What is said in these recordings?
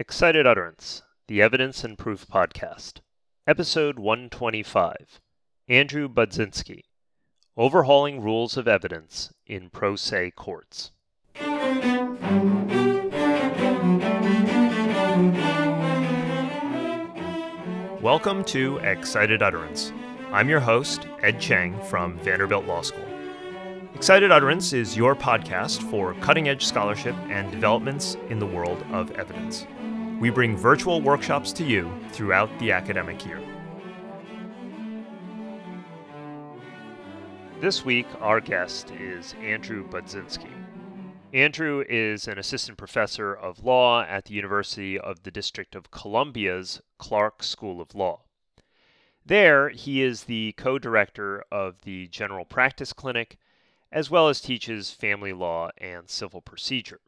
Excited Utterance, the Evidence and Proof Podcast, Episode 125 Andrew Budzinski Overhauling Rules of Evidence in Pro Se Courts. Welcome to Excited Utterance. I'm your host, Ed Cheng from Vanderbilt Law School. Excited Utterance is your podcast for cutting edge scholarship and developments in the world of evidence. We bring virtual workshops to you throughout the academic year. This week, our guest is Andrew Budzinski. Andrew is an assistant professor of law at the University of the District of Columbia's Clarke School of Law. There, he is the co director of the General Practice Clinic, as well as teaches family law and civil procedure.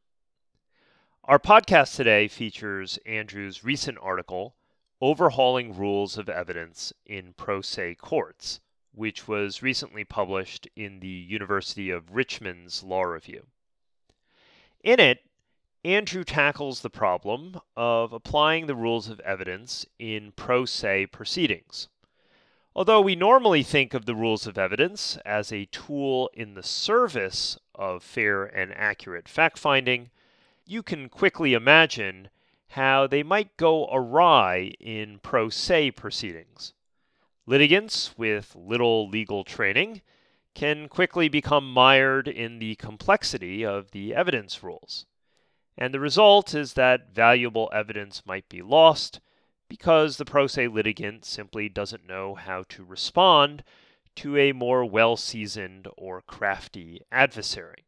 Our podcast today features Andrew's recent article, Overhauling Rules of Evidence in Pro Se Courts, which was recently published in the University of Richmond's Law Review. In it, Andrew tackles the problem of applying the rules of evidence in pro se proceedings. Although we normally think of the rules of evidence as a tool in the service of fair and accurate fact finding, you can quickly imagine how they might go awry in pro se proceedings. Litigants with little legal training can quickly become mired in the complexity of the evidence rules. And the result is that valuable evidence might be lost because the pro se litigant simply doesn't know how to respond to a more well seasoned or crafty adversary.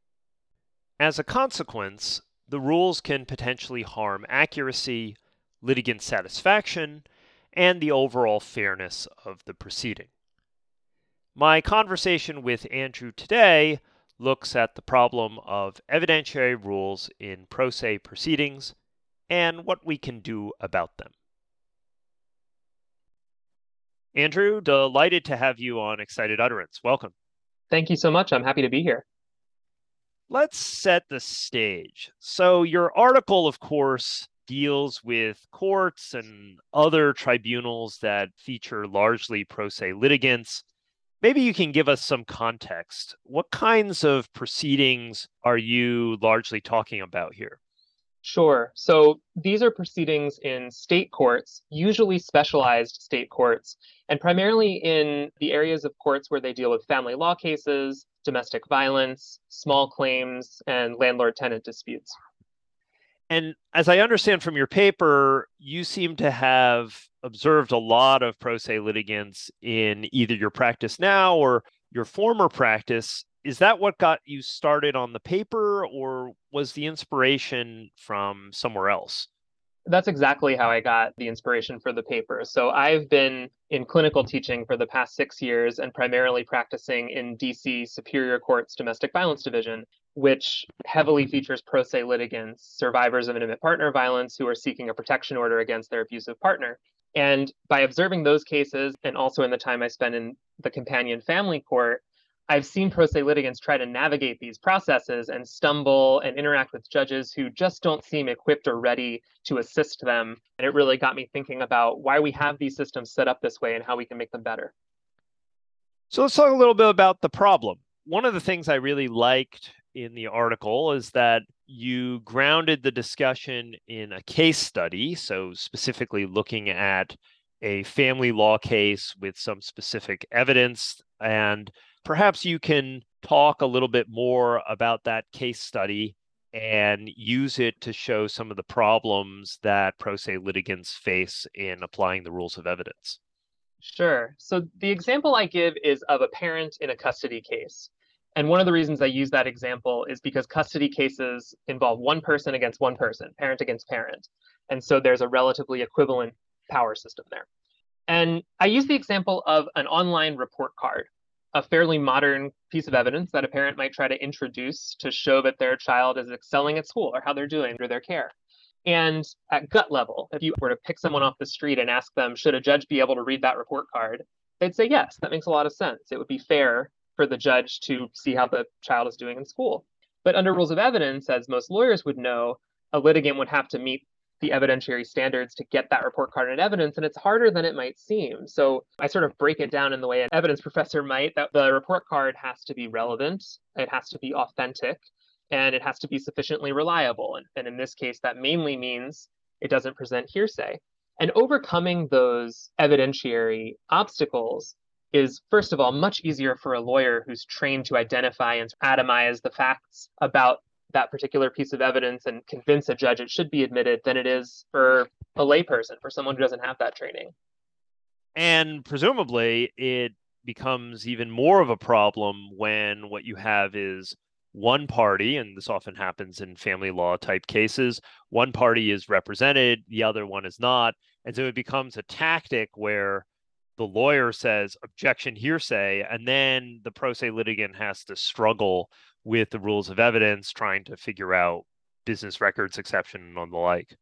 As a consequence, the rules can potentially harm accuracy, litigant satisfaction, and the overall fairness of the proceeding. My conversation with Andrew today looks at the problem of evidentiary rules in pro se proceedings and what we can do about them. Andrew, delighted to have you on Excited Utterance. Welcome. Thank you so much. I'm happy to be here let's set the stage. So, your article, of course, deals with courts and other tribunals that feature largely pro se litigants. Maybe you can give us some context. What kinds of proceedings are you largely talking about here? Sure. So these are proceedings in state courts, usually specialized state courts, and primarily in the areas of courts where they deal with family law cases, domestic violence, small claims, and landlord tenant disputes. And as I understand from your paper, you seem to have observed a lot of pro se litigants in either your practice now or your former practice is that what got you started on the paper or was the inspiration from somewhere else? That's exactly how I got the inspiration for the paper. So I've been in clinical teaching for the past six years and primarily practicing in DC Superior Court's Domestic Violence Division, which heavily mm-hmm. features pro se litigants, survivors of intimate partner violence who are seeking a protection order against their abusive partner. And by observing those cases, and also in the time I spent in the companion family court, I've seen pro se litigants try to navigate these processes and stumble and interact with judges who just don't seem equipped or ready to assist them. And it really got me thinking about why we have these systems set up this way and how we can make them better. So let's talk a little bit about the problem. One of the things I really liked in the article is that you grounded the discussion in a case study. So, specifically looking at a family law case with some specific evidence and perhaps you can talk a little bit more about that case study and use it to show some of the problems that pro se litigants face in applying the rules of evidence. Sure. So the example I give is of a parent in a custody case. And one of the reasons I use that example is because custody cases involve one person against one person, parent against parent. And so there's a relatively equivalent power system there. And I use the example of an online report card a fairly modern piece of evidence that a parent might try to introduce to show that their child is excelling at school or how they're doing under their care. And at gut level, if you were to pick someone off the street and ask them, should a judge be able to read that report card? They'd say, yes, that makes a lot of sense. It would be fair for the judge to see how the child is doing in school. But under rules of evidence, as most lawyers would know, a litigant would have to meet the evidentiary standards to get that report card and evidence, and it's harder than it might seem. So I sort of break it down in the way an evidence professor might that the report card has to be relevant, it has to be authentic, and it has to be sufficiently reliable. And, and in this case, that mainly means it doesn't present hearsay. And overcoming those evidentiary obstacles is, first of all, much easier for a lawyer who's trained to identify and atomize the facts about that particular piece of evidence and convince a judge it should be admitted than it is for a layperson, for someone who doesn't have that training. And presumably, it becomes even more of a problem when what you have is one party, and this often happens in family law type cases, one party is represented, the other one is not. And so it becomes a tactic where the lawyer says objection hearsay, and then the pro se litigant has to struggle with the rules of evidence, trying to figure out business records exception and the like.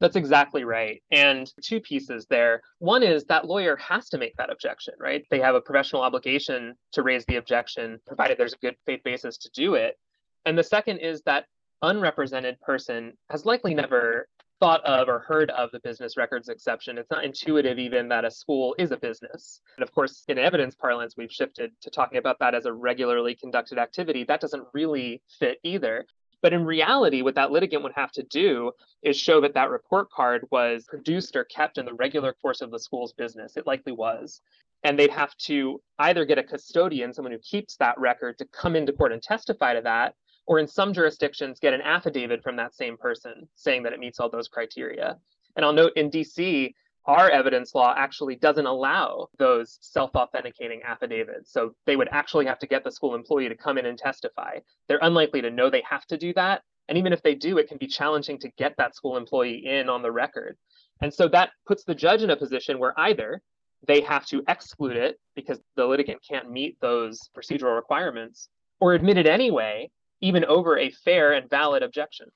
That's exactly right. And two pieces there. One is that lawyer has to make that objection, right? They have a professional obligation to raise the objection, provided there's a good faith basis to do it. And the second is that unrepresented person has likely never thought of or heard of the business records exception. It's not intuitive even that a school is a business. And of course, in evidence parlance, we've shifted to talking about that as a regularly conducted activity. That doesn't really fit either. But in reality, what that litigant would have to do is show that that report card was produced or kept in the regular course of the school's business. It likely was. And they'd have to either get a custodian, someone who keeps that record, to come into court and testify to that, or in some jurisdictions, get an affidavit from that same person saying that it meets all those criteria. And I'll note in DC, our evidence law actually doesn't allow those self authenticating affidavits. So they would actually have to get the school employee to come in and testify. They're unlikely to know they have to do that. And even if they do, it can be challenging to get that school employee in on the record. And so that puts the judge in a position where either they have to exclude it because the litigant can't meet those procedural requirements or admit it anyway, even over a fair and valid objection.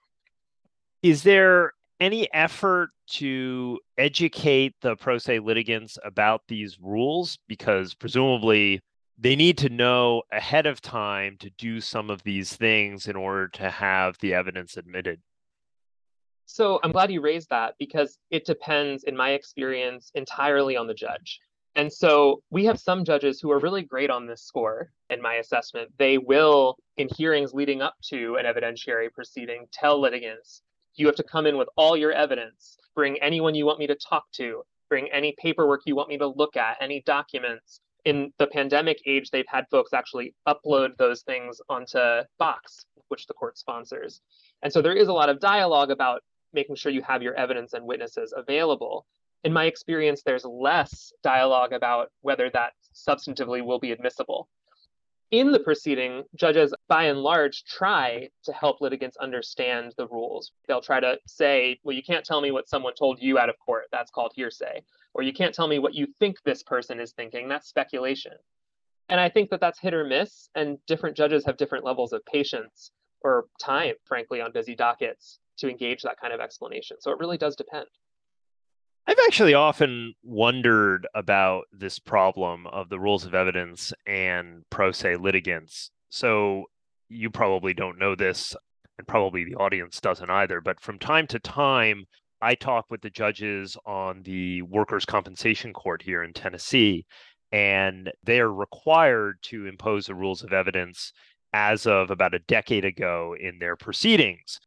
Is there any effort to educate the pro se litigants about these rules? Because presumably they need to know ahead of time to do some of these things in order to have the evidence admitted. So I'm glad you raised that because it depends, in my experience, entirely on the judge. And so we have some judges who are really great on this score, in my assessment. They will, in hearings leading up to an evidentiary proceeding, tell litigants you have to come in with all your evidence, bring anyone you want me to talk to, bring any paperwork you want me to look at, any documents. In the pandemic age, they've had folks actually upload those things onto Box, which the court sponsors. And so there is a lot of dialogue about making sure you have your evidence and witnesses available. In my experience, there's less dialogue about whether that substantively will be admissible in the proceeding, judges by and large try to help litigants understand the rules. They'll try to say, well, you can't tell me what someone told you out of court. That's called hearsay. Or you can't tell me what you think this person is thinking. That's speculation. And I think that that's hit or miss. And different judges have different levels of patience or time, frankly, on busy dockets to engage that kind of explanation. So it really does depend. I've actually often wondered about this problem of the rules of evidence and pro se litigants. So you probably don't know this, and probably the audience doesn't either, but from time to time, I talk with the judges on the workers' compensation court here in Tennessee, and they are required to impose the rules of evidence as of about a decade ago in their proceedings.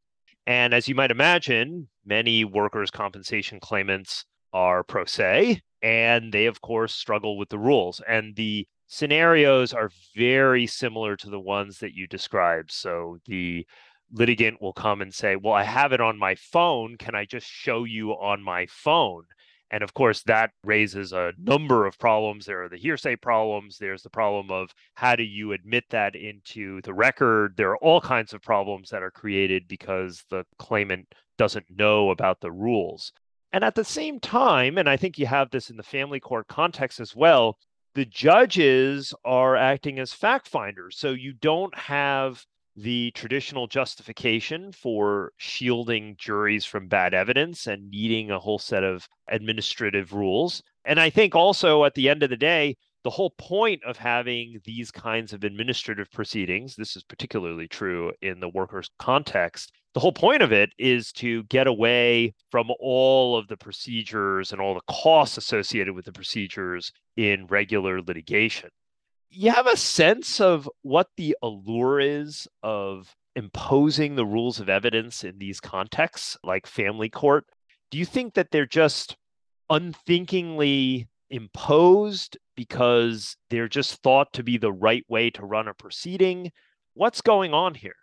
And as you might imagine, many workers' compensation claimants are pro se, and they, of course, struggle with the rules. And the scenarios are very similar to the ones that you described. So the litigant will come and say, Well, I have it on my phone. Can I just show you on my phone? And of course, that raises a number of problems. There are the hearsay problems. There's the problem of how do you admit that into the record? There are all kinds of problems that are created because the claimant doesn't know about the rules. And at the same time, and I think you have this in the family court context as well, the judges are acting as fact finders. So you don't have the traditional justification for shielding juries from bad evidence and needing a whole set of administrative rules. And I think also at the end of the day, the whole point of having these kinds of administrative proceedings, this is particularly true in the workers' context, the whole point of it is to get away from all of the procedures and all the costs associated with the procedures in regular litigation. You have a sense of what the allure is of imposing the rules of evidence in these contexts, like family court. Do you think that they're just unthinkingly imposed because they're just thought to be the right way to run a proceeding? What's going on here?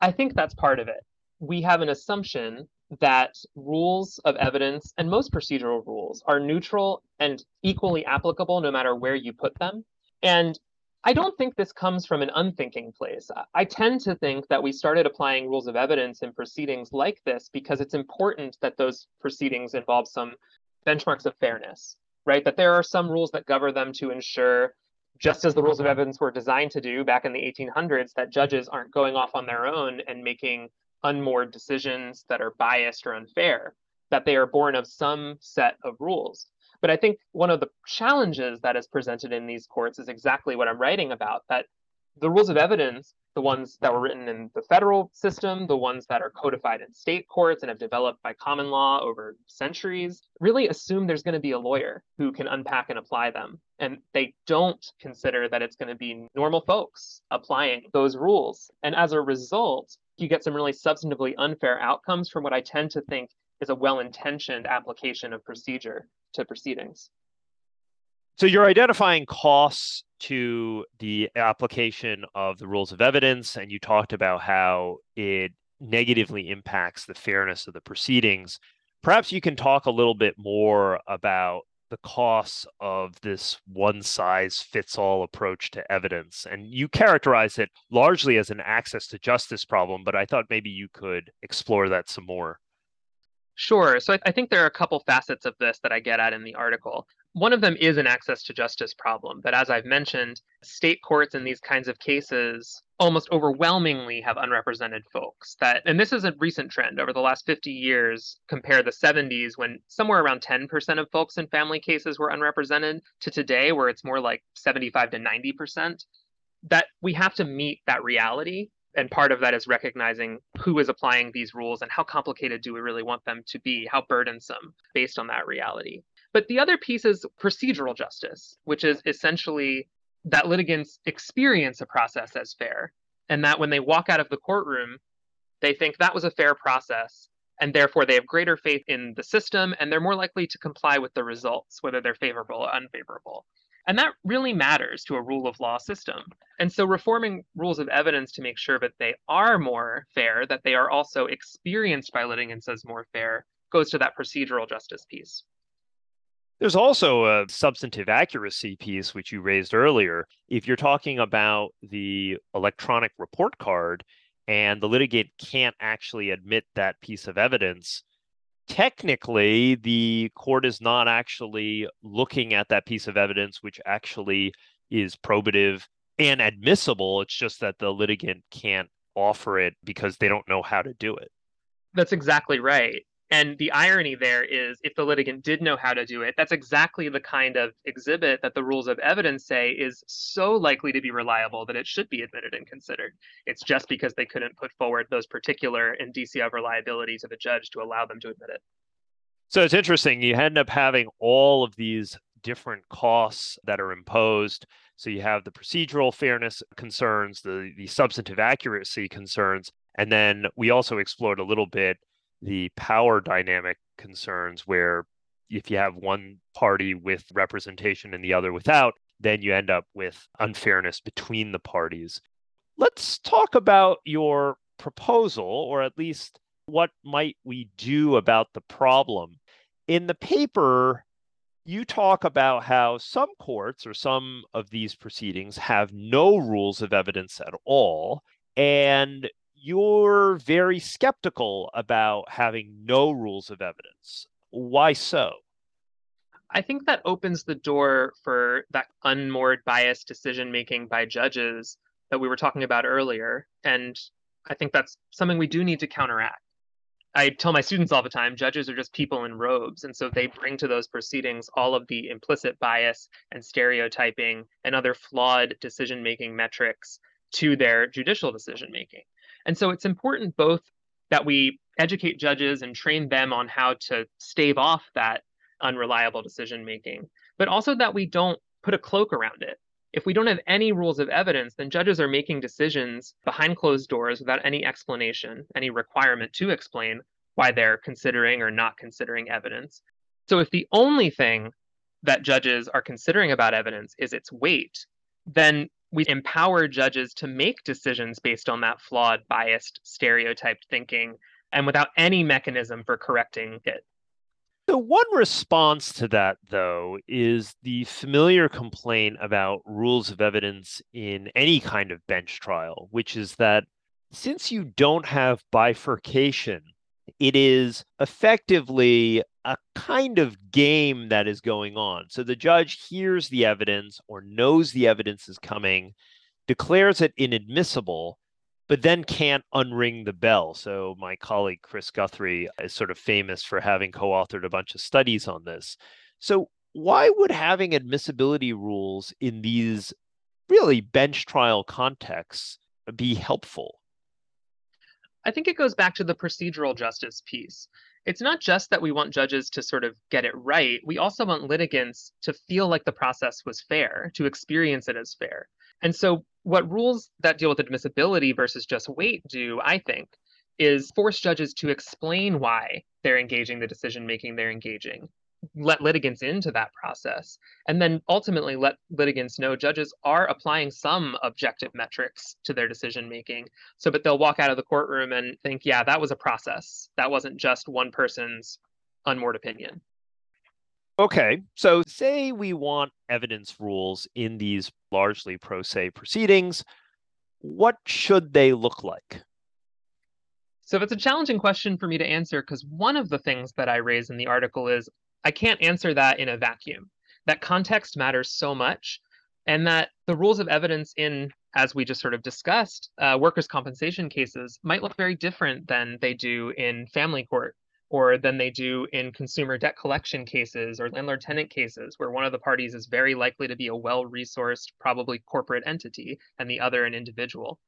I think that's part of it. We have an assumption that rules of evidence and most procedural rules are neutral and equally applicable no matter where you put them. And I don't think this comes from an unthinking place. I tend to think that we started applying rules of evidence in proceedings like this because it's important that those proceedings involve some benchmarks of fairness, right? That there are some rules that govern them to ensure just as the rules of evidence were designed to do back in the 1800s, that judges aren't going off on their own and making unmoored decisions that are biased or unfair, that they are born of some set of rules. But I think one of the challenges that is presented in these courts is exactly what I'm writing about that the rules of evidence the ones that were written in the federal system, the ones that are codified in state courts and have developed by common law over centuries, really assume there's going to be a lawyer who can unpack and apply them. And they don't consider that it's going to be normal folks applying those rules. And as a result, you get some really substantively unfair outcomes from what I tend to think is a well intentioned application of procedure to proceedings. So you're identifying costs to the application of the rules of evidence, and you talked about how it negatively impacts the fairness of the proceedings. Perhaps you can talk a little bit more about the costs of this one size fits all approach to evidence. And you characterize it largely as an access to justice problem, but I thought maybe you could explore that some more. Sure. So I, think there are a couple facets of this that I get at in the article. One of them is an access to justice problem. But as I've mentioned, state courts in these kinds of cases almost overwhelmingly have unrepresented folks. That and this is a recent trend over the last 50 years. Compare the 70s when somewhere around 10% of folks in family cases were unrepresented to today where it's more like 75 to 90%. That we have to meet that reality and part of that is recognizing who is applying these rules and how complicated do we really want them to be, how burdensome based on that reality. But the other piece is procedural justice, which is essentially that litigants experience a process as fair, and that when they walk out of the courtroom, they think that was a fair process, and therefore they have greater faith in the system, and they're more likely to comply with the results, whether they're favorable or unfavorable. And that really matters to a rule of law system. And so reforming rules of evidence to make sure that they are more fair, that they are also experienced by litigants as more fair, goes to that procedural justice piece. There's also a substantive accuracy piece, which you raised earlier. If you're talking about the electronic report card and the litigant can't actually admit that piece of evidence, technically the court is not actually looking at that piece of evidence which actually is probative and admissible. It's just that the litigant can't offer it because they don't know how to do it. That's exactly right and the irony there is if the litigant did know how to do it, that's exactly the kind of exhibit that the rules of evidence say is so likely to be reliable that it should be admitted and considered. It's just because they couldn't put forward those particular indicia of reliability to the judge to allow them to admit it. So it's interesting. You end up having all of these different costs that are imposed. So you have the procedural fairness concerns, the, the substantive accuracy concerns, and then we also explored a little bit the power dynamic concerns where if you have one party with representation and the other without, then you end up with unfairness between the parties. Let's talk about your proposal, or at least what might we do about the problem. In the paper, you talk about how some courts or some of these proceedings have no rules of evidence at all. And you're very skeptical about having no rules of evidence. Why so? I think that opens the door for that unmoored bias decision making by judges that we were talking about earlier. And I think that's something we do need to counteract. I tell my students all the time judges are just people in robes. And so they bring to those proceedings all of the implicit bias and stereotyping and other flawed decision making metrics to their judicial decision making. And so it's important both that we educate judges and train them on how to stave off that unreliable decision making, but also that we don't put a cloak around it. If we don't have any rules of evidence, then judges are making decisions behind closed doors without any explanation, any requirement to explain why they're considering or not considering evidence. So if the only thing that judges are considering about evidence is its weight, then we empower judges to make decisions based on that flawed, biased, stereotyped thinking and without any mechanism for correcting it. So, one response to that, though, is the familiar complaint about rules of evidence in any kind of bench trial, which is that since you don't have bifurcation, it is effectively a kind of game that is going on. So the judge hears the evidence or knows the evidence is coming, declares it inadmissible, but then can't unring the bell. So my colleague Chris Guthrie is sort of famous for having co-authored a bunch of studies on this. So why would having admissibility rules in these really bench trial contexts be helpful? I think it goes back to the procedural justice piece. It's not just that we want judges to sort of get it right, we also want litigants to feel like the process was fair, to experience it as fair. And so, what rules that deal with admissibility versus just weight do, I think, is force judges to explain why they're engaging the decision making they're engaging, let litigants into that process, and then ultimately let litigants know judges are applying some objective metrics to their decision making so but they'll walk out of the courtroom and think, yeah, that was a process. That wasn't just one person's unmoored opinion. Okay, so say we want evidence rules in these largely pro se proceedings. What should they look like? So it's a challenging question for me to answer because one of the things that I raise in the article is I can't answer that in a vacuum. That context matters so much, and that the rules of evidence in, as we just sort of discussed, uh, workers' compensation cases might look very different than they do in family court or than they do in consumer debt collection cases or landlord tenant cases, where one of the parties is very likely to be a well resourced, probably corporate entity, and the other an individual.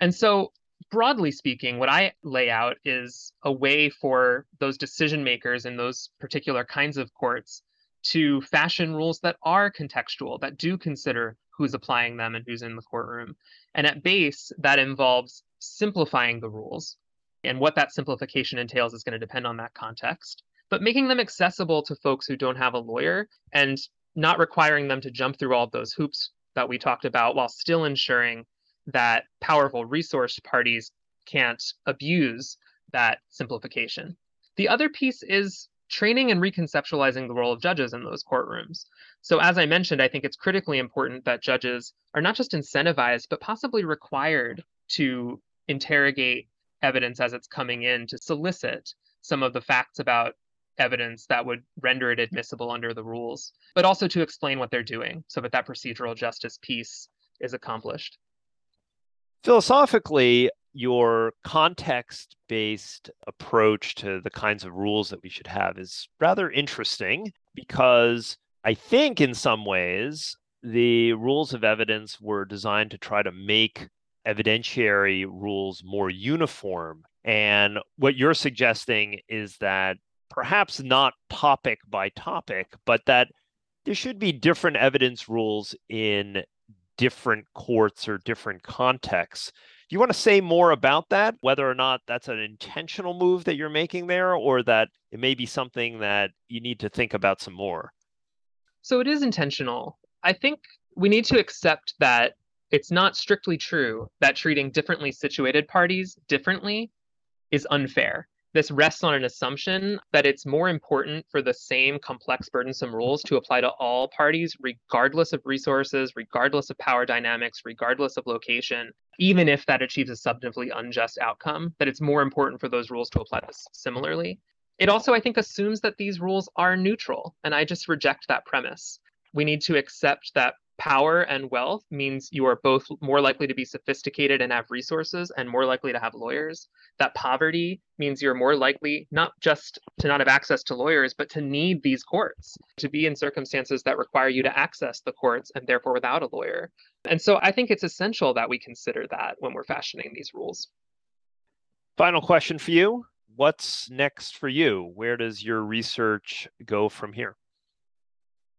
And so, broadly speaking, what I lay out is a way for those decision makers in those particular kinds of courts to fashion rules that are contextual, that do consider who's applying them and who's in the courtroom. And at base, that involves simplifying the rules and what that simplification entails is going to depend on that context. But making them accessible to folks who don't have a lawyer and not requiring them to jump through all of those hoops that we talked about while still ensuring that powerful resource parties can't abuse that simplification. The other piece is training and reconceptualizing the role of judges in those courtrooms. So, as I mentioned, I think it's critically important that judges are not just incentivized, but possibly required to interrogate evidence as it's coming in to solicit some of the facts about evidence that would render it admissible under the rules, but also to explain what they're doing so that that procedural justice piece is accomplished. Philosophically, your context based approach to the kinds of rules that we should have is rather interesting because I think in some ways the rules of evidence were designed to try to make evidentiary rules more uniform. And what you're suggesting is that perhaps not topic by topic, but that there should be different evidence rules in different courts or different contexts. Do you want to say more about that, whether or not that's an intentional move that you're making there, or that it may be something that you need to think about some more? So it is intentional. I think we need to accept that it's not strictly true that treating differently situated parties differently is unfair. This rests on an assumption that it's more important for the same complex, burdensome rules to apply to all parties, regardless of resources, regardless of power dynamics, regardless of location, even if that achieves a substantively unjust outcome, that it's more important for those rules to apply similarly. It also, I think, assumes that these rules are neutral, and I just reject that premise. We need to accept that power and wealth means you are both more likely to be sophisticated and have resources and more likely to have lawyers. That poverty means you're more likely not just to not have access to lawyers, but to need these courts, to be in circumstances that require you to access the courts and therefore without a lawyer. And so I think it's essential that we consider that when we're fashioning these rules. Final question for you. What's next for you? Where does your research go from here?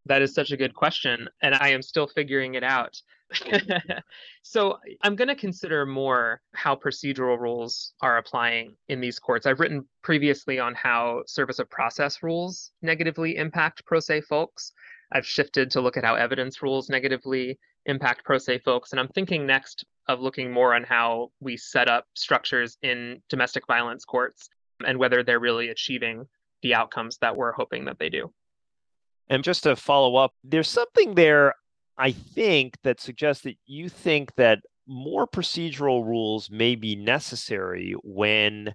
That is such a good question, and I am still figuring it out. so I'm going to consider more how procedural rules are applying in these courts. I've written previously on how service of process rules negatively impact pro se folks. I've shifted to look at how evidence rules negatively impact pro se folks. And I'm thinking next of looking more on how we set up structures in domestic violence courts and whether they're really achieving the outcomes that we're hoping that they do. And just to follow up, there's something there I think that suggests that you think that more procedural rules may be necessary when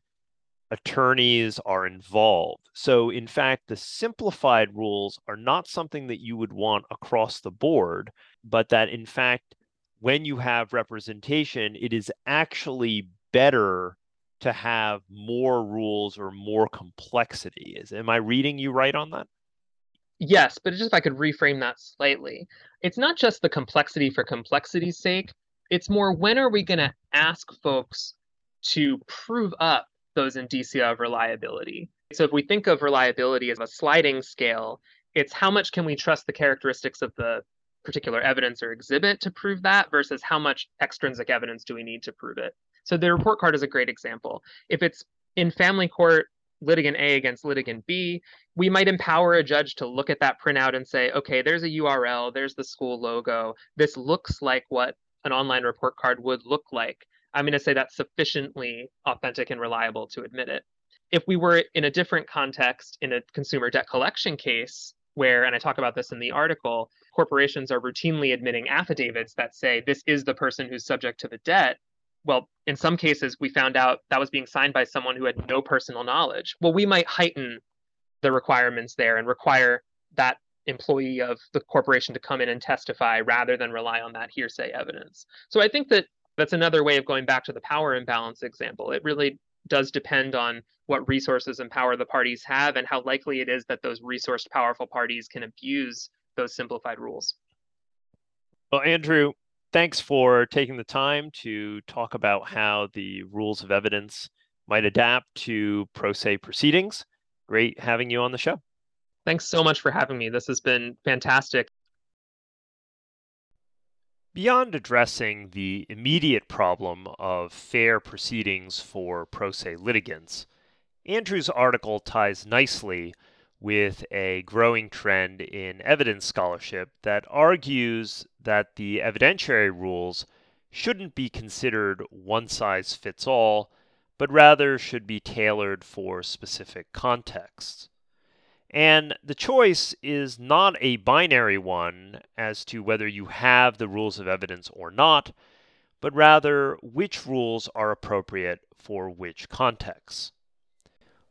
attorneys are involved. So, in fact, the simplified rules are not something that you would want across the board, but that in fact, when you have representation, it is actually better to have more rules or more complexity. Is am I reading you right on that? Yes, but just if I could reframe that slightly, it's not just the complexity for complexity's sake. It's more when are we going to ask folks to prove up those indicia of reliability? So if we think of reliability as a sliding scale, it's how much can we trust the characteristics of the particular evidence or exhibit to prove that versus how much extrinsic evidence do we need to prove it. So the report card is a great example. If it's in family court, litigant A against litigant B, we might empower a judge to look at that printout and say, okay, there's a URL, there's the school logo. This looks like what an online report card would look like. I'm going to say that's sufficiently authentic and reliable to admit it. If we were in a different context, in a consumer debt collection case, where, and I talk about this in the article, corporations are routinely admitting affidavits that say this is the person who's subject to the debt, well, in some cases, we found out that was being signed by someone who had no personal knowledge. Well, we might heighten the requirements there and require that employee of the corporation to come in and testify rather than rely on that hearsay evidence. So I think that that's another way of going back to the power imbalance example. It really does depend on what resources and power the parties have and how likely it is that those resourced, powerful parties can abuse those simplified rules. Well, Andrew, thanks for taking the time to talk about how the rules of evidence might adapt to pro se proceedings. Great having you on the show. Thanks so much for having me. This has been fantastic. Beyond addressing the immediate problem of fair proceedings for pro se litigants, Andrew's article ties nicely with a growing trend in evidence scholarship that argues that the evidentiary rules shouldn't be considered one size fits all, but rather should be tailored for specific contexts. And the choice is not a binary one as to whether you have the rules of evidence or not, but rather which rules are appropriate for which contexts.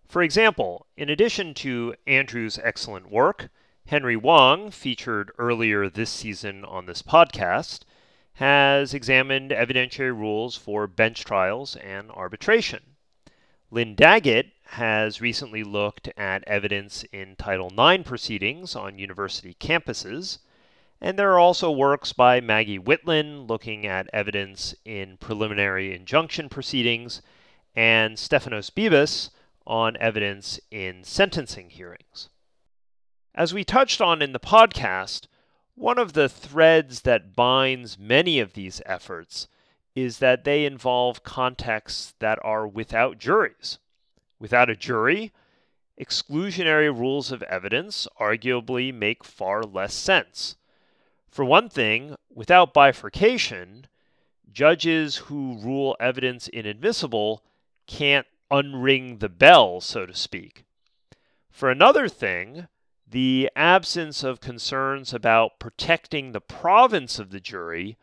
For example, in addition to Andrew's excellent work, Henry Wong, featured earlier this season on this podcast, has examined evidentiary rules for bench trials and arbitration. Lynn Daggett has recently looked at evidence in Title IX proceedings on university campuses, and there are also works by Maggie Wittlin looking at evidence in preliminary injunction proceedings, and Stephanos Bibas on evidence in sentencing hearings. As we touched on in the podcast, one of the threads that binds many of these efforts is that they involve contexts that are without juries. Without a jury, exclusionary rules of evidence arguably make far less sense. For one thing, without bifurcation, judges who rule evidence inadmissible can't unring the bell, so to speak. For another thing, the absence of concerns about protecting the province of the jury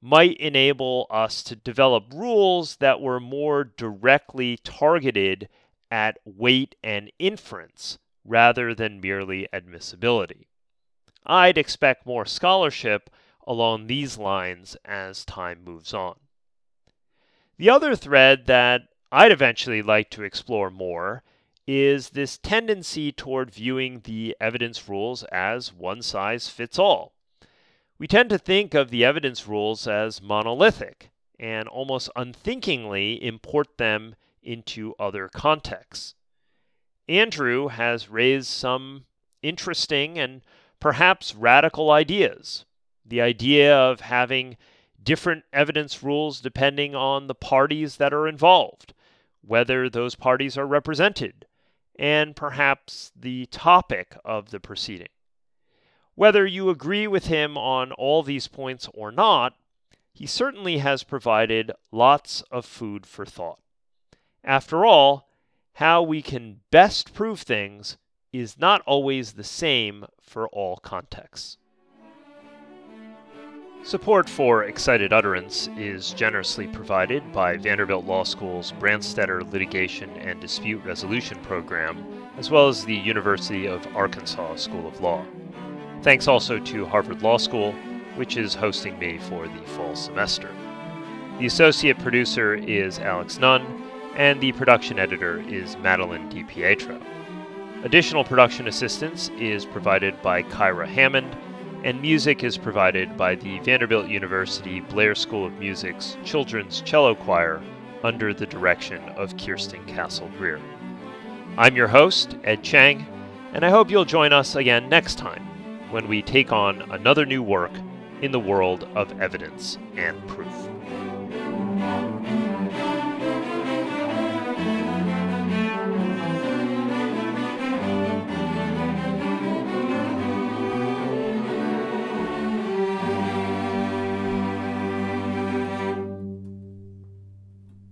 might enable us to develop rules that were more directly targeted at weight and inference rather than merely admissibility. I'd expect more scholarship along these lines as time moves on. The other thread that I'd eventually like to explore more is this tendency toward viewing the evidence rules as one size fits all. We tend to think of the evidence rules as monolithic and almost unthinkingly import them into other contexts. Andrew has raised some interesting and perhaps radical ideas. The idea of having different evidence rules depending on the parties that are involved, whether those parties are represented, and perhaps the topic of the proceeding. Whether you agree with him on all these points or not, he certainly has provided lots of food for thought. After all, how we can best prove things is not always the same for all contexts. Support for Excited Utterance is generously provided by Vanderbilt Law School's Branstetter Litigation and Dispute Resolution Program, as well as the University of Arkansas School of Law. Thanks also to Harvard Law School, which is hosting me for the fall semester. The associate producer is Alex Nunn, and the production editor is Madeline DiPietro. Additional production assistance is provided by Kyra Hammond, and music is provided by the Vanderbilt University Blair School of Music's Children's Cello Choir under the direction of Kirsten Castle Greer. I'm your host, Ed Cheng, and I hope you'll join us again next time when we take on another new work in the world of evidence and proof.